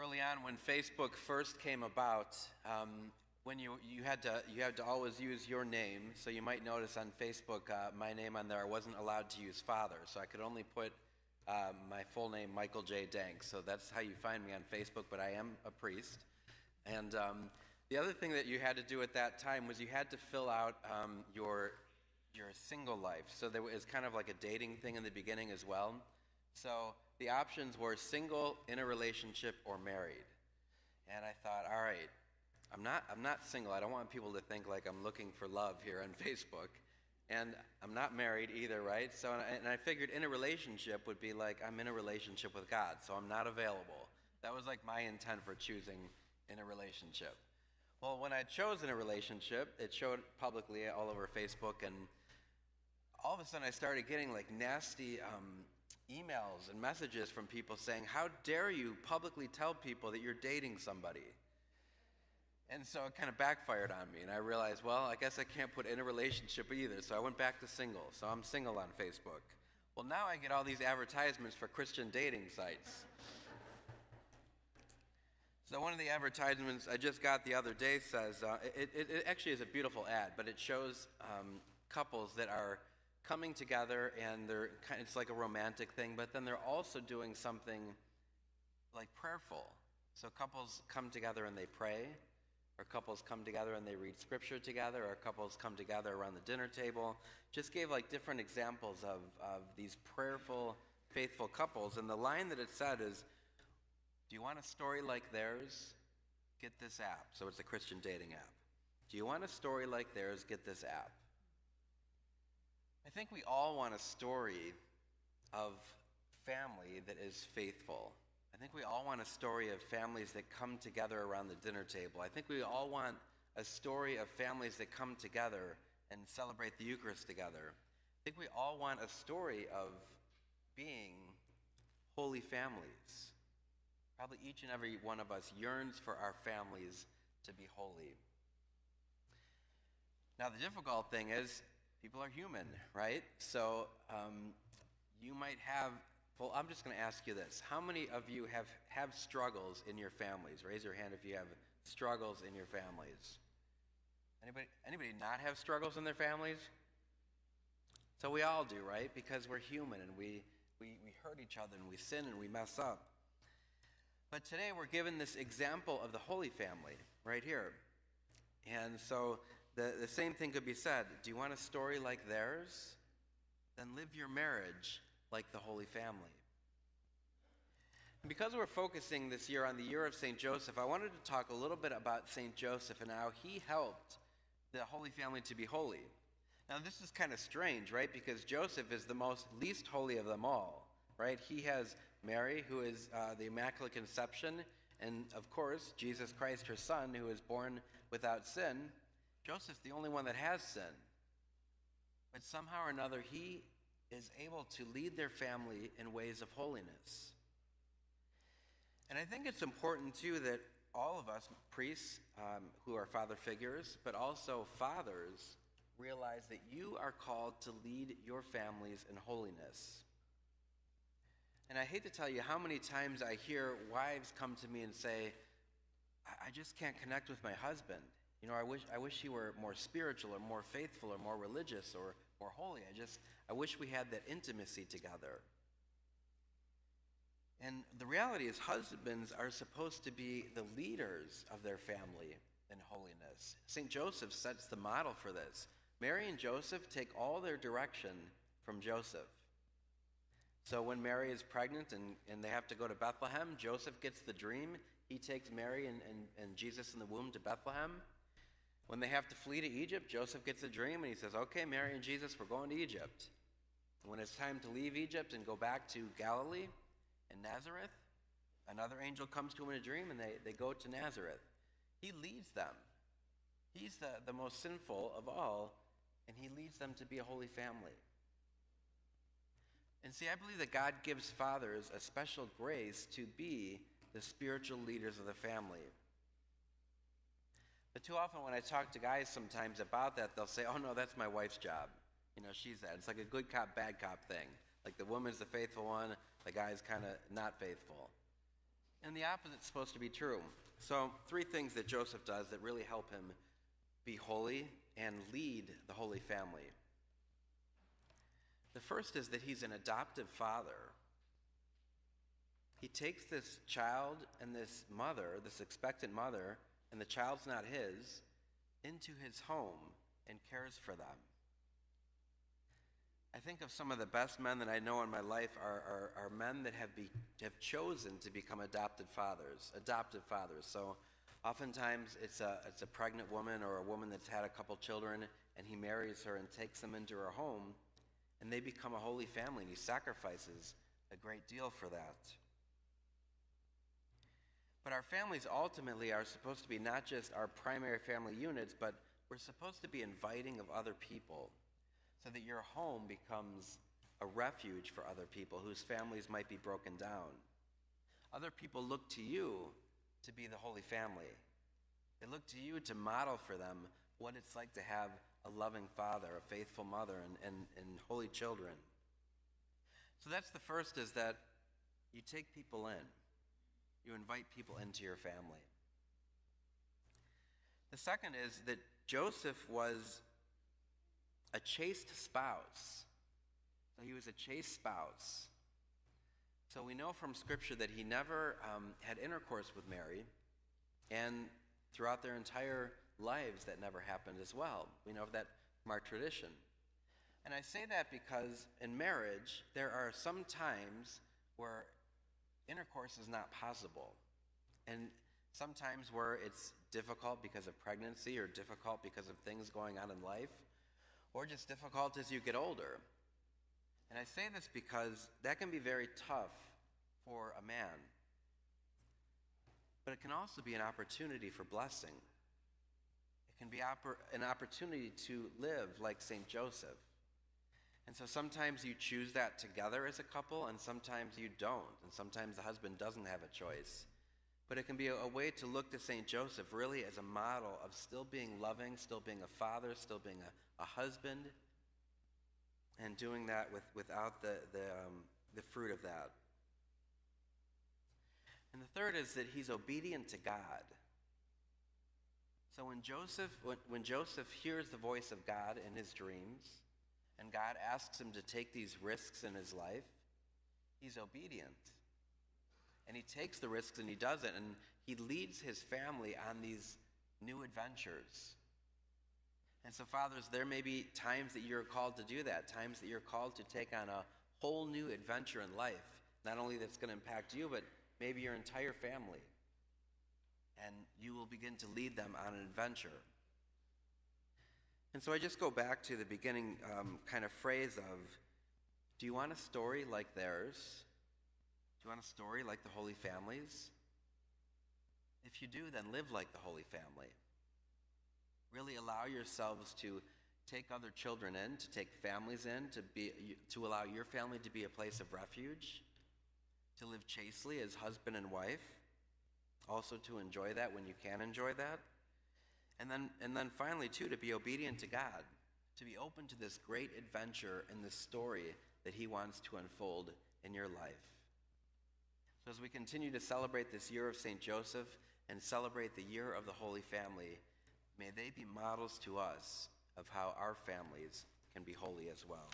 early on when Facebook first came about, um, when you, you, had to, you had to always use your name. So you might notice on Facebook, uh, my name on there, I wasn't allowed to use father. So I could only put uh, my full name, Michael J. Denk. So that's how you find me on Facebook, but I am a priest. And um, the other thing that you had to do at that time was you had to fill out um, your, your single life. So there was kind of like a dating thing in the beginning as well. So the options were single, in a relationship, or married. And I thought, all right, I'm not, I'm not single. I don't want people to think like I'm looking for love here on Facebook. And I'm not married either, right? So, and I figured in a relationship would be like I'm in a relationship with God, so I'm not available. That was like my intent for choosing in a relationship. Well, when I chose in a relationship, it showed publicly all over Facebook, and all of a sudden I started getting like nasty um, emails and messages from people saying, How dare you publicly tell people that you're dating somebody? And so it kind of backfired on me, and I realized, well, I guess I can't put in a relationship either, so I went back to single. So I'm single on Facebook. Well, now I get all these advertisements for Christian dating sites. So one of the advertisements I just got the other day says, uh, it, it, it, actually is a beautiful ad, but it shows um, couples that are coming together and they're kind of, it's like a romantic thing, but then they're also doing something like prayerful. So couples come together and they pray, or couples come together and they read scripture together, or couples come together around the dinner table. Just gave like different examples of, of these prayerful, faithful couples. And the line that it said is, Do you want a story like theirs? Get this app. So it's a Christian dating app. Do you want a story like theirs? Get this app. I think we all want a story of family that is faithful. I think we all want a story of families that come together around the dinner table. I think we all want a story of families that come together and celebrate the Eucharist together. I think we all want a story of being holy families. Probably each and every one of us yearns for our families to be holy. Now, the difficult thing is, people are human, right? So um, you might have, well, I'm just going to ask you this. How many of you have, have struggles in your families? Raise your hand if you have struggles in your families. Anybody, anybody not have struggles in their families? So we all do, right? Because we're human and we, we, we hurt each other and we sin and we mess up. But today we're given this example of the Holy Family right here. And so the, the same thing could be said. Do you want a story like theirs? Then live your marriage like the Holy Family. And because we're focusing this year on the year of St. Joseph, I wanted to talk a little bit about St. Joseph and how he helped the Holy Family to be holy. Now, this is kind of strange, right? Because Joseph is the most least holy of them all, right? He has Mary, who is uh, the Immaculate Conception, and of course, Jesus Christ, her son, who is born without sin. Joseph's the only one that has sin. But somehow or another, he is able to lead their family in ways of holiness. And I think it's important, too, that all of us, priests um, who are father figures, but also fathers, realize that you are called to lead your families in holiness. And I hate to tell you how many times I hear wives come to me and say, I just can't connect with my husband. You know, I wish, I wish he were more spiritual or more faithful or more religious or more holy. I just, I wish we had that intimacy together. And the reality is, husbands are supposed to be the leaders of their family in holiness. St. Joseph sets the model for this. Mary and Joseph take all their direction from Joseph. So when Mary is pregnant and, and they have to go to Bethlehem, Joseph gets the dream. He takes Mary and, and, and Jesus in the womb to Bethlehem. When they have to flee to Egypt, Joseph gets a dream and he says, Okay, Mary and Jesus, we're going to Egypt. When it's time to leave Egypt and go back to Galilee and Nazareth, another angel comes to him in a dream and they, they go to Nazareth. He leads them. He's the, the most sinful of all, and he leads them to be a holy family. And see, I believe that God gives fathers a special grace to be the spiritual leaders of the family. But too often when I talk to guys sometimes about that, they'll say, oh no, that's my wife's job. You know, she's that. It's like a good cop, bad cop thing. Like the woman's the faithful one, the guy's kind of not faithful. And the opposite's supposed to be true. So, three things that Joseph does that really help him be holy and lead the Holy Family. The first is that he's an adoptive father. He takes this child and this mother, this expectant mother, and the child's not his, into his home and cares for them. I think of some of the best men that I know in my life are, are, are men that have, be, have chosen to become adopted fathers, adoptive fathers. So oftentimes it's a, it's a pregnant woman or a woman that's had a couple children, and he marries her and takes them into her home, and they become a holy family, and he sacrifices a great deal for that. But our families ultimately are supposed to be not just our primary family units, but we're supposed to be inviting of other people so that your home becomes a refuge for other people whose families might be broken down. Other people look to you to be the Holy Family. They look to you to model for them what it's like to have a loving father, a faithful mother, and, and, and holy children. So that's the first is that you take people in. You invite people into your family. The second is that Joseph was a chaste spouse. So he was a chaste spouse. So we know from Scripture that he never um, had intercourse with Mary, and throughout their entire lives, that never happened as well. We know that from our tradition. And I say that because in marriage, there are some times where intercourse is not possible. And sometimes where it's difficult because of pregnancy or difficult because of things going on in life or just difficult as you get older. And I say this because that can be very tough for a man. But it can also be an opportunity for blessing. It can be an opportunity to live like St. Joseph. And so sometimes you choose that together as a couple, and sometimes you don't. And sometimes the husband doesn't have a choice. But it can be a, way to look to St. Joseph really as a model of still being loving, still being a father, still being a a husband, and doing that with, without the, the, um, the fruit of that. And the third is that he's obedient to God. So when Joseph, when, when Joseph hears the voice of God in his dreams, God asks him to take these risks in his life, he's obedient. And he takes the risks and he does it, and he leads his family on these new adventures. And so, fathers, there may be times that you're called to do that, times that you're called to take on a whole new adventure in life. Not only that's going to impact you, but maybe your entire family. And you will begin to lead them on an adventure. And so I just go back to the beginning um, kind of phrase of Do you want a story like theirs? Do you want a story like the Holy Families? If you do, then live like the Holy Family. Really allow yourselves to take other children in, to take families in, to, be, to allow your family to be a place of refuge, to live chastely as husband and wife, also to enjoy that when you can enjoy that. And then, and then finally, too, to be obedient to God, to be open to this great adventure and this story that He wants to unfold in your life. So, as we continue to celebrate this year of St. Joseph and celebrate the year of the Holy Family, May they be models to us of how our families can be holy as well.